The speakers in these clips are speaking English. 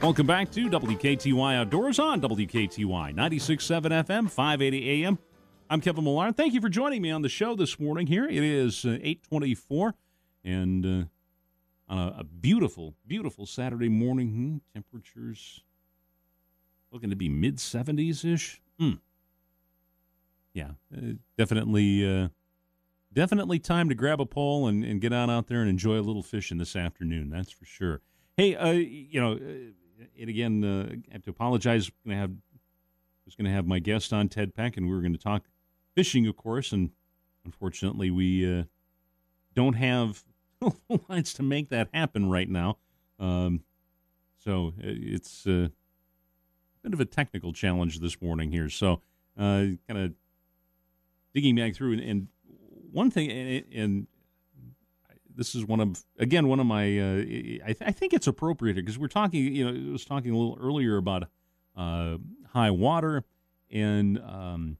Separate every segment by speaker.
Speaker 1: Welcome back to WKTY Outdoors on WKTY 96.7 FM, 580 AM. I'm Kevin Millar. Thank you for joining me on the show this morning here. It is uh, 824 and uh, on a, a, beautiful, beautiful Saturday morning. Hmm, temperatures looking to be mid 70s-ish. Mm. Yeah, uh, definitely uh, definitely time to grab a pole and, and get on out there and enjoy a little fishing this afternoon. That's for sure. Hey, uh, you know, uh, and again, uh, I have to apologize. Gonna have was going to have my guest on Ted Peck, and we were going to talk fishing, of course. And unfortunately, we uh, don't have lines to make that happen right now. Um, so uh, it's uh, a bit of a technical challenge this morning here. So uh, kind of digging back through and, and one thing, and, and, this is one of again one of my. Uh, I, th- I, think it's appropriate because we're talking. You know, I was talking a little earlier about uh, high water and um,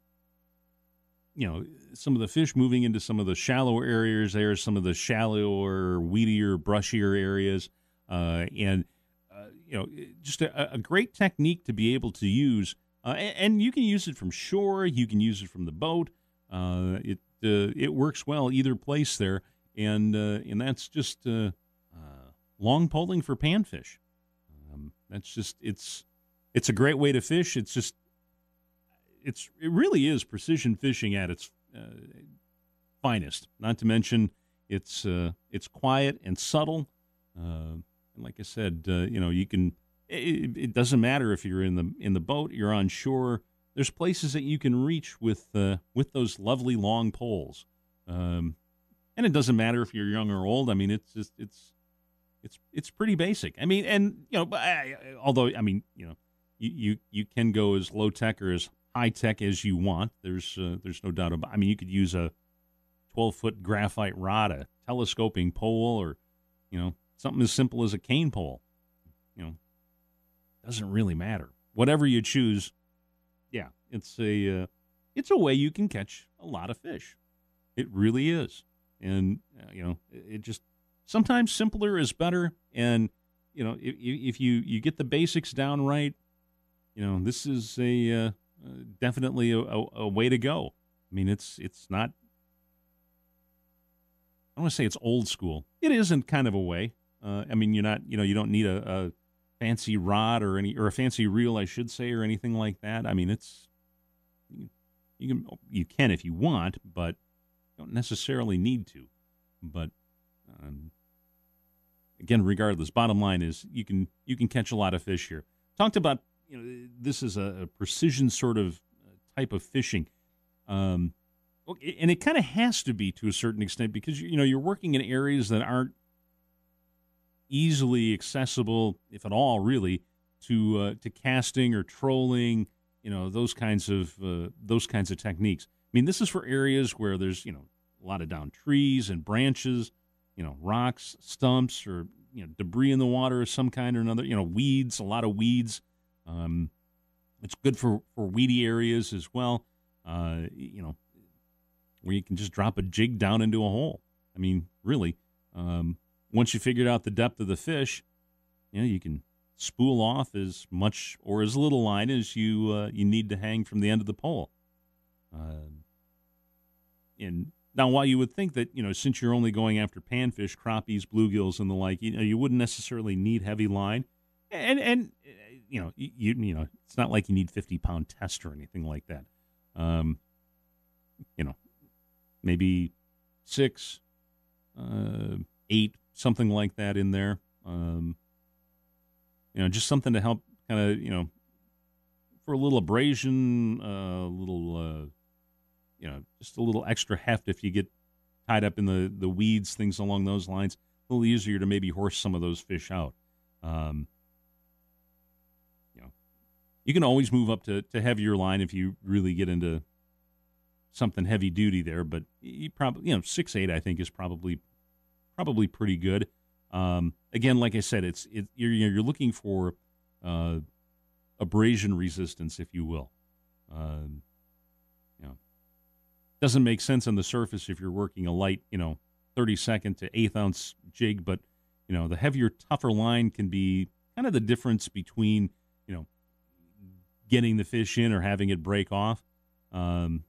Speaker 1: you know some of the fish moving into some of the shallow areas. There, some of the shallower, weedier, brushier areas, uh, and uh, you know, just a, a, great technique to be able to use. Uh, and, and, you can use it from shore. You can use it from the boat. Uh, it it works well either place there, and uh, and that's just uh, uh, long poling for panfish. Um, that's just it's it's a great way to fish. It's just it's it really is precision fishing at its uh, finest. Not to mention it's uh, it's quiet and subtle. and like I said, you know you can. It, it, doesn't matter if you're in the in the boat, you're on shore there's places that you can reach with uh, with those lovely long poles. Um, and it doesn't matter if you're young or old. I mean, it's just it's it's it's pretty basic. I mean, and you know, although I mean, you know, you you, you can go as low tech or as high tech as you want. There's uh, there's no doubt about. I mean, you could use a 12 foot graphite rod, a telescoping pole, or you know, something as simple as a cane pole. You know, doesn't really matter. Whatever you choose, yeah, it's a uh, it's a way you can catch a lot of fish. It really is, and uh, you know, it just sometimes simpler is better. And you know, if, if you you get the basics down right, you know, this is a uh, uh definitely a, a, a way to go. I mean, it's it's not. I don't want to say it's old school. It isn't kind of a way. Uh, I mean, you're not, you know, you don't need a, a fancy rod or any or a fancy reel, I should say, or anything like that. I mean, it's you can you can if you want, but don't necessarily need to. But um, again, regardless, bottom line is you can you can catch a lot of fish here. Talked about you know this is a, a precision sort of uh, type of fishing. Um, and it kind of has to be to a certain extent because you know you're working in areas that aren't easily accessible, if at all, really, to uh, to casting or trolling. You know those kinds of uh, those kinds of techniques. I mean, this is for areas where there's you know a lot of down trees and branches, you know, rocks, stumps, or you know debris in the water of some kind or another. You know, weeds, a lot of weeds. Um, it's good for for weedy areas as well. Uh, you know, where you can just drop a jig down into a hole. I mean, really. Um, once you figured out the depth of the fish, you know, you can spool off as much or as little line as you uh, you need to hang from the end of the pole. Uh, and now, while you would think that you know, since you're only going after panfish, crappies, bluegills, and the like, you know, you wouldn't necessarily need heavy line, and and you know, you you know, it's not like you need 50 pound test or anything like that. Um, you know, maybe six, uh, eight something like that in there. Um, you know, just something to help kind of, you know, for a little abrasion, a uh, little, uh, you know, just a little extra heft if you get tied up in the, the weeds, things along those lines. A little easier to maybe horse some of those fish out. Um, you know, you can always move up to, to heavier line if you really get into something heavy duty there, but you probably, you know, six eight I think is probably probably pretty good. Um, again, like I said, it's it, you're you're looking for uh, abrasion resistance, if you will. Um, doesn't make sense on the surface if you're working a light, you know, thirty second to eighth ounce jig, but you know the heavier, tougher line can be kind of the difference between you know getting the fish in or having it break off. Um,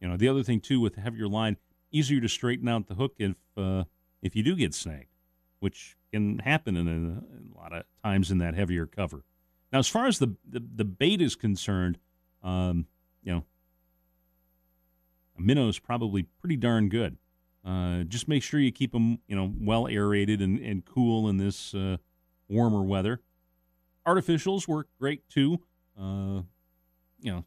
Speaker 1: you know, the other thing too with the heavier line, easier to straighten out the hook if uh, if you do get snagged, which can happen in a, a, lot of times in that heavier cover. Now, as far as the the, the bait is concerned, um, you know, a minnow is probably pretty darn good. Uh, just make sure you keep them, you know, well aerated and, and cool in this uh, warmer weather. Artificials work great too. Uh, you know,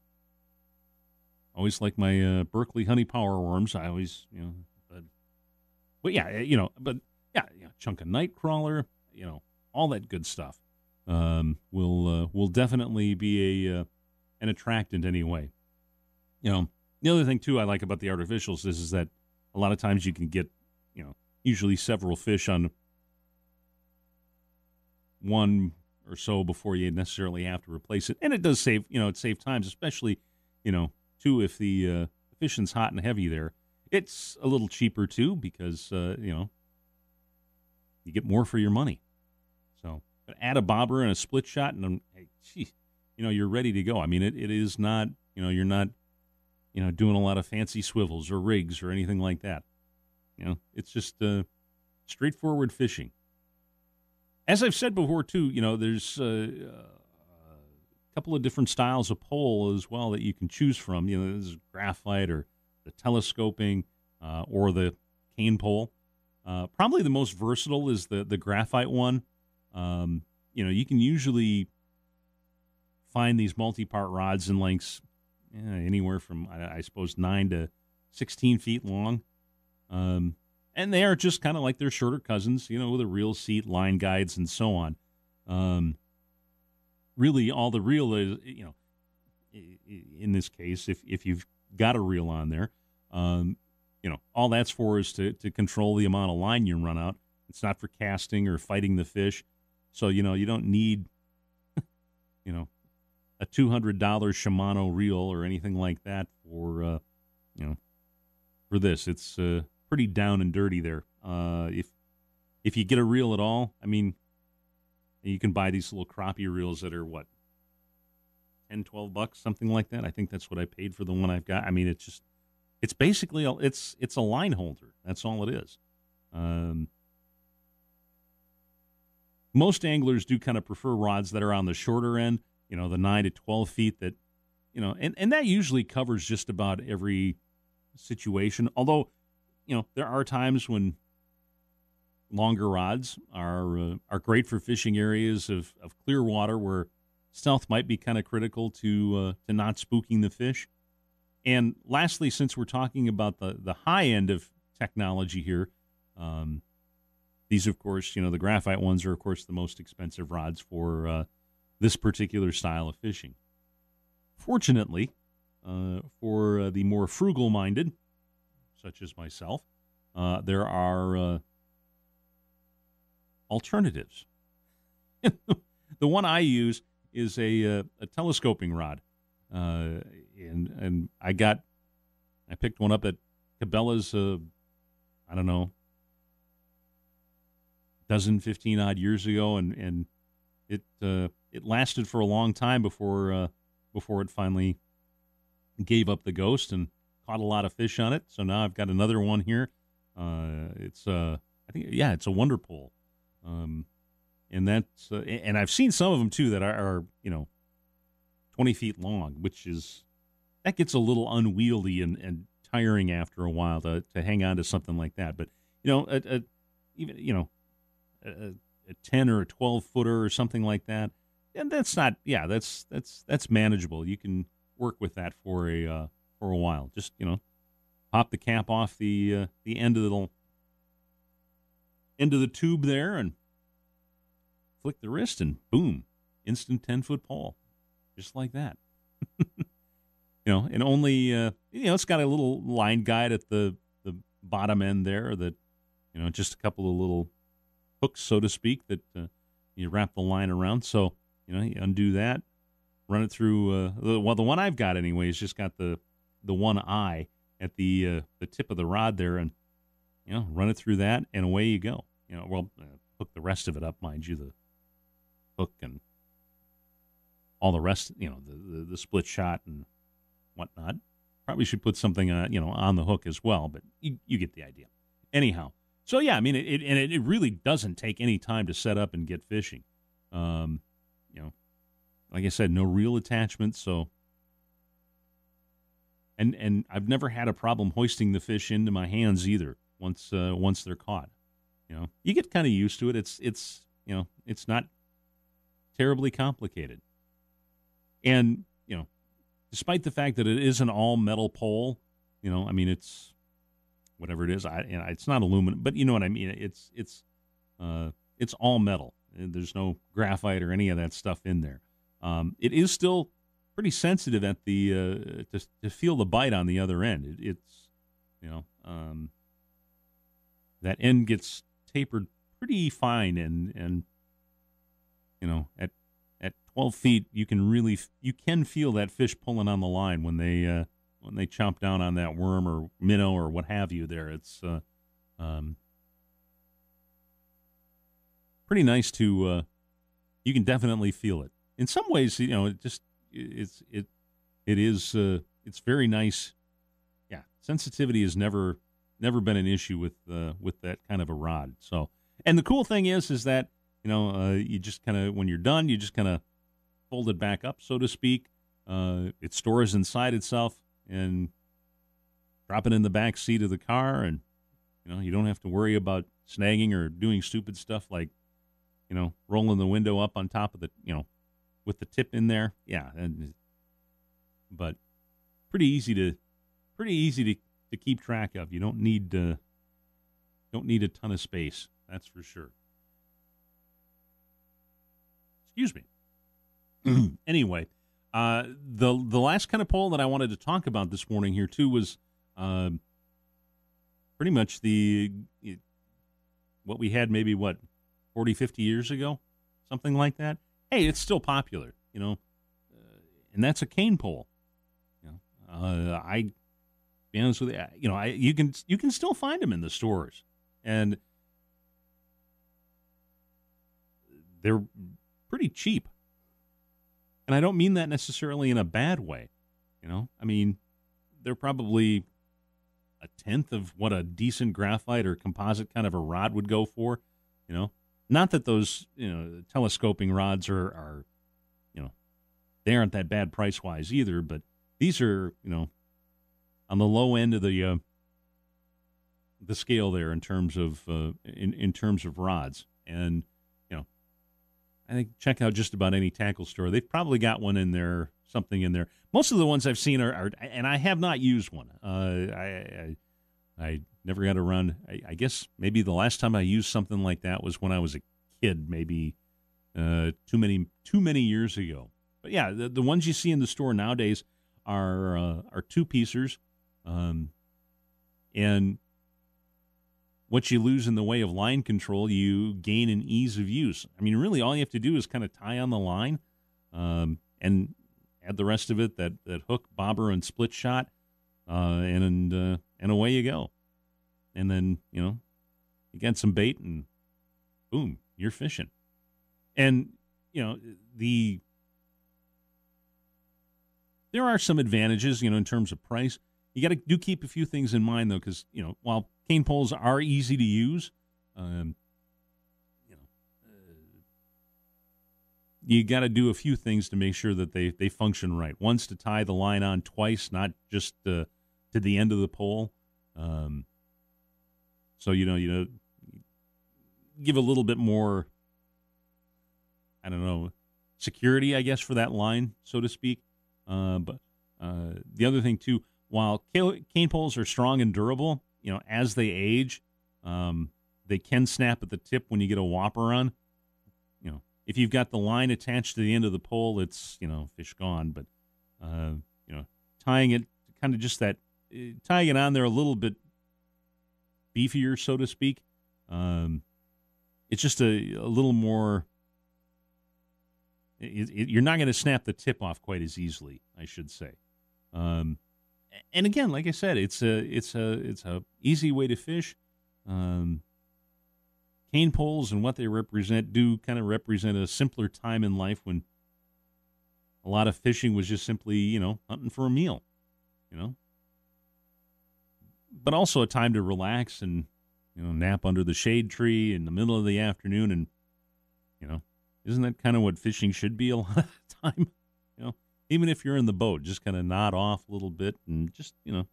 Speaker 1: always like my uh, Berkley honey power worms. I always, you know, but, but yeah, you know, but yeah, yeah, chunk of night crawler, you know, all that good stuff. Um, will uh, will definitely be a uh, an attractant anyway. You know, the other thing too I like about the artificials is is that a lot of times you can get, you know, usually several fish on one or so before you necessarily have to replace it, and it does save, you know, it saves times, especially, you know, too if the uh, fishing's hot and heavy there. It's a little cheaper too because uh, you know you get more for your money. So, but add a bobber and a split shot, and hey, gee, you know you're ready to go. I mean, it, it is not you know you're not you know doing a lot of fancy swivels or rigs or anything like that. You know, it's just uh, straightforward fishing. As I've said before, too, you know, there's uh, a couple of different styles of pole as well that you can choose from. You know, there's graphite or the telescoping uh, or the cane pole. Uh, probably the most versatile is the the graphite one. Um, you know, you can usually find these multi-part rods and lengths yeah, anywhere from I, suppose nine to sixteen feet long, um, and they are just kind of like their shorter cousins. You know, with a reel seat, line guides, and so on. Um, really, all the reel is you know, in this case, if if you've got a reel on there, um, you know, all that's for is to, to control the amount of line you run out. It's not for casting or fighting the fish. So, you know, you don't need, you know, a $200 Shimano reel or anything like that for, uh, you know, for this. It's uh, pretty down and dirty there. Uh, if, if you get a reel at all, I mean, you can buy these little crappie reels that are what, 10, 12 bucks, something like that. I think that's what I paid for the one I've got. I mean, it's just, it's basically a, it's it's a line holder. That's all it is. Um, most anglers do kind of prefer rods that are on the shorter end. You know, the nine to twelve feet. That you know, and and that usually covers just about every situation. Although, you know, there are times when longer rods are uh, are great for fishing areas of, of clear water where stealth might be kind of critical to uh, to not spooking the fish. And lastly, since we're talking about the, the high end of technology here, um, these, of course, you know, the graphite ones are, of course, the most expensive rods for uh, this particular style of fishing. Fortunately, uh, for uh, the more frugal minded, such as myself, uh, there are uh, alternatives. the one I use is a, uh, a telescoping rod. Uh, and and I got I picked one up at Cabela's. I don't know, dozen, fifteen odd years ago, and and it it lasted for a long time before uh, before it finally gave up the ghost and caught a lot of fish on it. So now I've got another one here. Uh, it's uh, I think yeah, it's a wonder pole. Um, and that's uh, and I've seen some of them too that are, are you know 20 feet long, which is that gets a little unwieldy and, and tiring after a while to, to hang on to something like that. But you know, a, a even you know, a, a, 10 or a 12 footer or something like that, and that's not yeah, that's that's that's manageable. You can work with that for a uh, for a while. Just you know, pop the cap off the uh, the end of the end of the tube there and flick the wrist and boom, instant 10 foot pole just like that. you know, and only uh, you know it's got a little line guide at the the bottom end there that you know just a couple of little hooks, so to speak, that uh, you wrap the line around. So you know, you undo that, run it through. Uh, the, well, the one I've got anyway has just got the the one eye at the uh, the tip of the rod there, and you know, run it through that, and away you go. You know, well, uh, hook the rest of it up, mind you. The hook and all the rest, you know, the, the, the split shot and whatnot. Probably should put something, uh, you know, on the hook as well, but you, you get the idea. Anyhow, so yeah, I mean, it, it and it, it really doesn't take any time to set up and get fishing. Um, you know, like I said, no real attachment. so and and I've never had a problem hoisting the fish into my hands either. Once uh, once they're caught, you know, you get kind of used to it. It's it's you know, it's not terribly complicated. And you know, despite the fact that it is an all metal pole, you know, I mean, it's whatever it is. I it's not aluminum, but you know what I mean. It's it's uh, it's all metal. There's no graphite or any of that stuff in there. Um, it is still pretty sensitive at the uh, to to feel the bite on the other end. It, it's you know um, that end gets tapered pretty fine and and you know at at 12 feet you can really you can feel that fish pulling on the line when they uh, when they chomp down on that worm or minnow or what have you there it's uh, um, pretty nice to uh, you can definitely feel it in some ways you know it just it's it it is uh, it's very nice. Yeah, sensitivity has never never been an issue with uh, with that kind of a rod. So, and the cool thing is, is that you know uh, you just kind of when you're done, you just kind of fold it back up, so to speak. Uh, it stores inside itself and drop it in the back seat of the car, and you know you don't have to worry about snagging or doing stupid stuff like you know rolling the window up on top of the you know with the tip in there. Yeah, and but pretty easy to pretty easy to, to keep track of. You don't need uh, don't need a ton of space. That's for sure. Excuse me. anyway, uh, the the last kind of pole that I wanted to talk about this morning here too was uh, pretty much the what we had maybe what 40 50 years ago something like that hey, it's still popular, you know, uh, and that's a cane pole. You know, uh, I, be honest with you, you know, I you can you can still find them in the stores, and they're pretty cheap. And I don't mean that necessarily in a bad way. You know, I mean, they're probably a tenth of what a decent graphite or composite kind of a rod would go for. You know, not that those you know telescoping rods are are you know they aren't that bad price wise either, but these are you know on the low end of the uh, the scale there in terms of uh, in in terms of rods. And you know I think check out just about any tackle store. They've probably got one in there something in there. Most of the ones I've seen are, are and I have not used one. Uh, I, I I never got around. I, I, guess maybe the last time I used something like that was when I was a kid, maybe uh, too many too many years ago. But yeah, the, the ones you see in the store nowadays are uh, are two piecers, um, and what you lose in the way of line control, you gain in ease of use. I mean, really, all you have to do is kind of tie on the line, um, and add the rest of it that that hook, bobber, and split shot, uh, and uh, and away you go. And then, you know, you get some bait and boom, you're fishing. And, you know, the there are some advantages, you know, in terms of price. You got to do keep a few things in mind though, because you know while cane poles are easy to use, um, you know, uh, you got to do a few things to make sure that they they function right. Once to tie the line on twice, not just uh, to the end of the pole. Um, so you know, you know, give a little bit more. I don't know, security, I guess, for that line, so to speak. Uh, but uh, the other thing too, while cane poles are strong and durable, you know, as they age, um, they can snap at the tip when you get a whopper on. You know, if you've got the line attached to the end of the pole, it's you know fish gone. But uh, you know, tying it kind of just that tying it on there a little bit beefier, so to speak. Um, it's just a, a little more. It, it, you're not going to snap the tip off quite as easily, I should say. Um, and again, like I said, it's a it's a it's a easy way to fish. Um, cane poles and what they represent do kind of represent a simpler time in life when a lot of fishing was just simply, you know, hunting for a meal, you know. But also a time to relax and, you know, nap under the shade tree in the middle of the afternoon. And, you know, isn't that kind of what fishing should be a lot of the time? You know, even if you're in the boat, just kind of nod off a little bit and just, you know,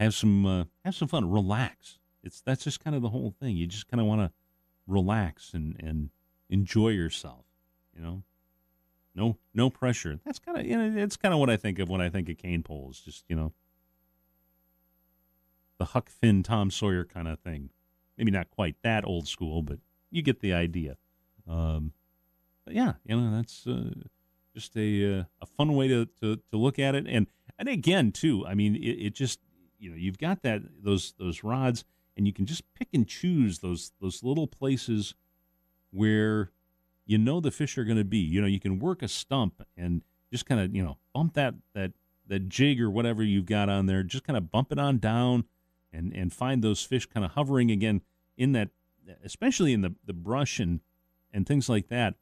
Speaker 1: have some uh, have some fun, relax. It's that's just kind of the whole thing. You just kind of want to relax and and enjoy yourself, you know. No no pressure. That's kind of you know it's kind of what I think of when I think of cane poles. Just you know the Huck Finn Tom Sawyer kind of thing. Maybe not quite that old school, but you get the idea. Um, yeah, you know that's uh, just a uh, a fun way to, to to look at it, and and again too. I mean, it, it just you know you've got that those those rods, and you can just pick and choose those those little places where you know the fish are going to be. You know, you can work a stump and just kind of you know bump that that that jig or whatever you've got on there, just kind of bump it on down, and and find those fish kind of hovering again in that, especially in the the brush and and things like that.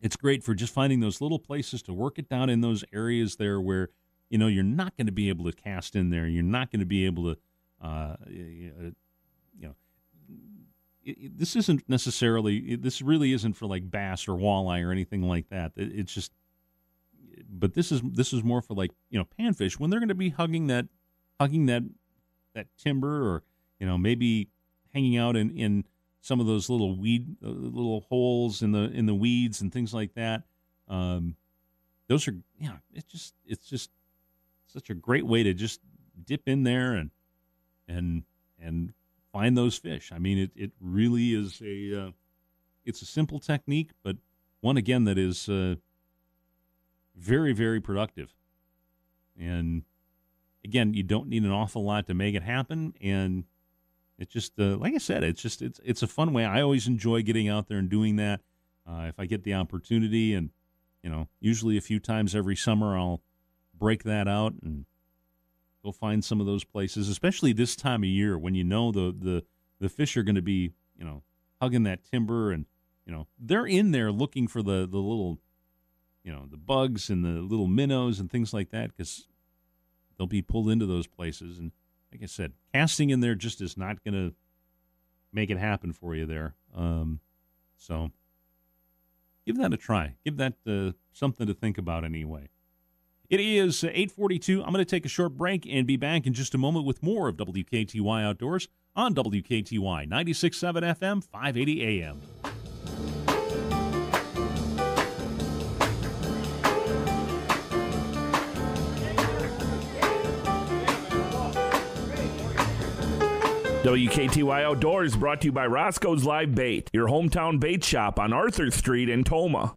Speaker 1: It's great for just finding those little places to work it down in those areas there where you know you're not going to be able to cast in there. You're not going to be able to, uh, you know, it, it, this isn't necessarily it, this really isn't for like bass or walleye or anything like that. it's just, but this is this is more for like you know panfish when they're going to be hugging that hugging that that timber or you know maybe hanging out in in some of those little weed uh, little holes in the in the weeds and things like that. Um, those are yeah, it's just it's just such a great way to just dip in there and and and find those fish. I mean, it, it really is a uh, it's a simple technique, but one again that is uh, very very productive. And again, you don't need an awful lot to make it happen, and it's just uh, like I said, it's just it's it's a fun way. I always enjoy getting out there and doing that. Uh, if I get the opportunity, and you know, usually a few times every summer, I'll break that out and go find some of those places, especially this time of year when you know the the the fish are going to be you know hugging that timber and you know they're in there looking for the the little you know the bugs and the little minnows and things like that because they'll be pulled into those places and like I said, casting in there just is not going to make it happen for you there. Um, so give that a try. Give that uh, something to think about anyway. It is 842. I'm going to take a short break and be back in just a moment with more of WKTY Outdoors on WKTY 96.7 FM, 580 AM.
Speaker 2: WKTY Outdoors brought to you by Roscoe's Live Bait, your hometown bait shop on Arthur Street in Tomah.